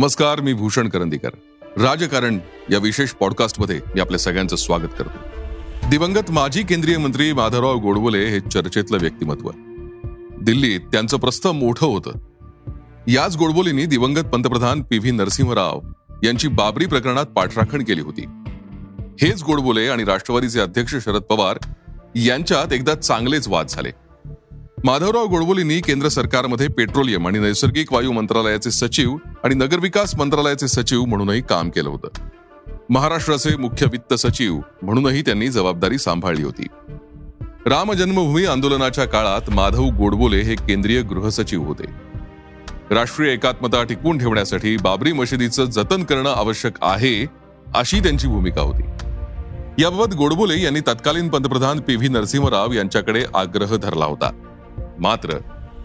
नमस्कार मी भूषण करंदीकर. राजकारण या विशेष पॉडकास्टमध्ये मी आपल्या सगळ्यांचं स्वागत करतो. दिवंगत माजी केंद्रीय मंत्री माधवराव गोडबोले हे चर्चेतलं व्यक्तिमत्व दिल्लीत त्यांचं प्रस्थ मोठं होतं. याच गोडबोलेंनी दिवंगत पंतप्रधान पी व्ही नरसिंहराव यांची बाबरी प्रकरणात पाठराखण केली होती. हेच गोडबोले आणि राष्ट्रवादीचे अध्यक्ष शरद पवार यांच्यात एकदा चांगलेच वाद झाले. माधवराव गोडबोलींनी केंद्र सरकारमध्ये पेट्रोलियम आणि नैसर्गिक वायू मंत्रालयाचे सचिव आणि नगरविकास मंत्रालयाचे सचिव म्हणूनही काम केलं होतं. महाराष्ट्राचे मुख्य वित्त सचिव म्हणूनही त्यांनी जबाबदारी सांभाळली होती. राम जन्मभूमी आंदोलनाच्या काळात माधव गोडबोले हे केंद्रीय गृहसचिव होते. राष्ट्रीय एकात्मता टिकवून ठेवण्यासाठी बाबरी मशिदीचं जतन करणं आवश्यक आहे अशी त्यांची भूमिका होती. याबाबत गोडबोले यांनी तत्कालीन पंतप्रधान पी व्ही नरसिंहराव यांच्याकडे आग्रह धरला होता. मात्र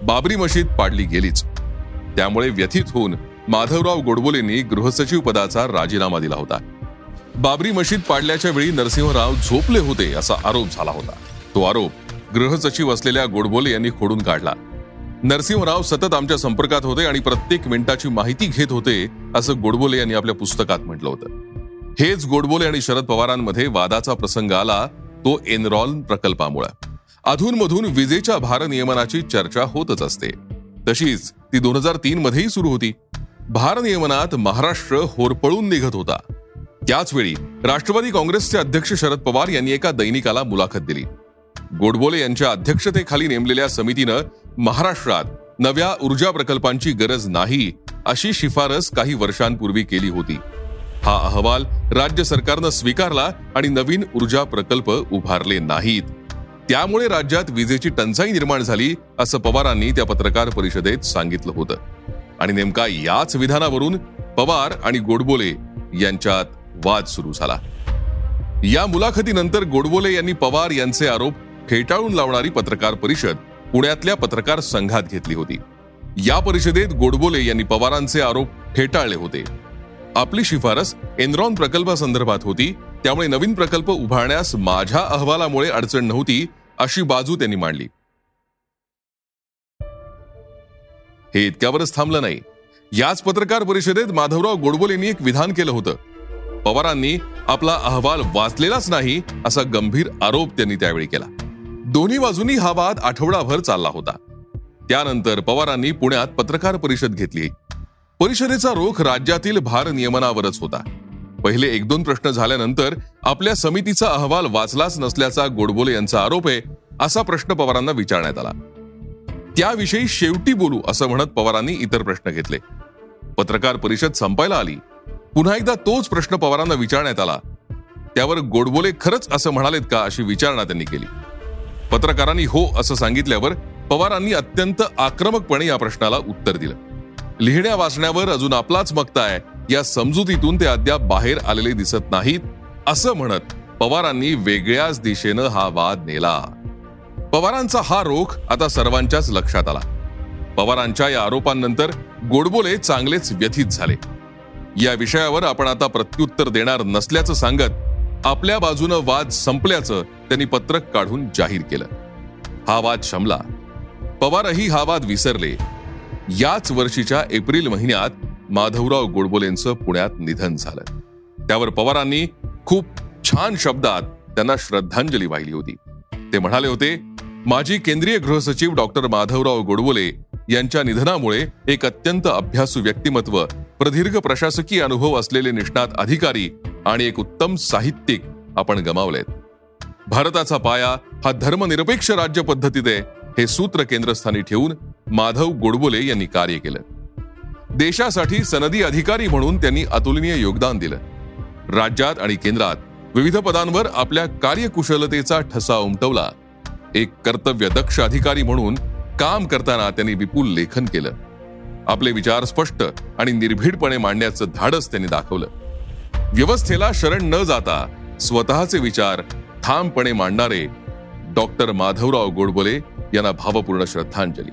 बाबरी मशीद पाडली गेलीच. त्यामुळे व्यथित होऊन माधवराव गोडबोलेंनी गृहसचिव पदाचा राजीनामा दिला होता. बाबरी मशीद पाडल्याच्या वेळी नरसिंहराव झोपले होते असा आरोप झाला होता. तो आरोप गृहसचिव असलेल्या गोडबोले यांनी खोडून काढला. नरसिंहराव सतत आमच्या संपर्कात होते आणि प्रत्येक मिनिटाची माहिती घेत होते असं गोडबोले यांनी आपल्या पुस्तकात म्हटलं होतं. हेच गोडबोले आणि शरद पवारांमध्ये वादाचा प्रसंग आला तो एनरॉल प्रकल्पामुळे. अधूनमधून विजेच्या भारनियमनाची चर्चा होतच असते. तशीच ती दोन हजार तीन मध्येही सुरू होती. भारनियमनात महाराष्ट्र होरपळून निघत होता. त्याचवेळी राष्ट्रवादी काँग्रेसचे अध्यक्ष शरद पवार यांनी एका दैनिकाला मुलाखत दिली. गोडबोले यांच्या अध्यक्षतेखाली नेमलेल्या समितीनं महाराष्ट्रात नव्या ऊर्जा प्रकल्पांची गरज नाही अशी शिफारस काही वर्षांपूर्वी केली होती. हा अहवाल राज्य सरकारनं स्वीकारला आणि नवीन ऊर्जा प्रकल्प उभारले नाहीत. त्यामुळे राज्यात विजेची टंचाई निर्माण झाली असं पवारांनी त्या पत्रकार परिषदेत सांगितलं होतं. आणि नेमका याच विधानावरून पवार आणि गोडबोले यांच्यात वाद सुरू झाला. या मुलाखतीनंतर गोडबोले यांनी पवार यांचे आरोप फेटाळून लावणारी पत्रकार परिषद पुण्यातल्या पत्रकार संघात घेतली होती. या परिषदेत गोडबोले यांनी पवारांचे आरोप फेटाळले होते. आपली शिफारस एनरॉन प्रकल्पासंदर्भात होती त्यामुळे नवीन प्रकल्प उभारण्यास माझ्या अहवालामुळे अडचण नव्हती अशी बाजू त्यांनी मांडली. हे इतक्यावरच थांबलं नाही. याच पत्रकार परिषदेत माधवराव गोडबोलेंनी एक विधान केलं होतं. पवारांनी आपला अहवाल वाचलेलाच नाही असा गंभीर आरोप त्यांनी त्यावेळी केला. दोन्ही बाजूंनी हा वाद आठवडाभर चालला होता. त्यानंतर पवारांनी पुण्यात पत्रकार परिषद घेतली. परिषदेचा रोख राज्यातील भारनियमनावरच होता. पहिले एक दोन प्रश्न झाल्यानंतर आपल्या समितीचा अहवाल वाचलाच नसल्याचा गोडबोले यांचा आरोप आहे असा प्रश्न पवारांना विचारण्यात आला. त्याविषयी शेवटी बोलू असं म्हणत पवारांनी इतर प्रश्न घेतले. पत्रकार परिषद संपायला आली. पुन्हा एकदा तोच प्रश्न पवारांना विचारण्यात आला. त्यावर गोडबोले खरंच असं म्हणालेत का अशी विचारणा त्यांनी केली. पत्रकारांनी हो असं सांगितल्यावर पवारांनी अत्यंत आक्रमकपणे या प्रश्नाला उत्तर दिलं. लिहिण्या वाचण्यावर अजून आपलाच मक्ता आहे. या समजुतीतून ते अद्याप बाहेर आलेले दिसत नाहीत असं म्हणत पवारांनी वेगळ्याच दिशेनं हा वाद नेला. पवारांचा हा रोख आता सर्वांच्याच लक्षात आला. पवारांच्या या आरोपांनंतर गोडबोले चांगलेच व्यथित झाले. या विषयावर आपण आता प्रत्युत्तर देणार नसल्याचं सांगत आपल्या बाजूनं वाद संपल्याचं त्यांनी पत्रक काढून जाहीर केलं. हा वाद शमला. पवारही हा वाद विसरले. याच वर्षीच्या एप्रिल महिन्यात माधवराव गोडबोलेंचं पुण्यात निधन झालं. त्यावर पवारांनी खूप छान शब्दात त्यांना श्रद्धांजली वाहिली होती. ते म्हणाले होते माजी केंद्रीय गृहसचिव डॉक्टर माधवराव गोडबोले यांच्या निधनामुळे एक अत्यंत अभ्यासू व्यक्तिमत्व प्रदीर्घ प्रशासकीय अनुभव असलेले निष्णात अधिकारी आणि एक उत्तम साहित्यिक आपण गमावलेत. भारताचा पाया हा धर्मनिरपेक्ष राज्य पद्धतीत आहे हे सूत्र केंद्रस्थानी ठेवून माधव गोडबोले यांनी कार्य केलं. देशासाठी सनदी अधिकारी म्हणून त्यांनी अतुलनीय योगदान दिलं. राज्यात आणि केंद्रात विविध पदांवर आपल्या कार्यकुशलतेचा ठसा उमटवला. एक कर्तव्यदक्ष अधिकारी म्हणून काम करताना त्यांनी विपुल लेखन केलं. आपले विचार स्पष्ट आणि निर्भीडपणे मांडण्याचं धाडस त्यांनी दाखवलं. व्यवस्थेला शरण न जाता स्वतःचे विचार ठामपणे मांडणारे डॉक्टर माधवराव गोडबोले यांना भावपूर्ण श्रद्धांजली.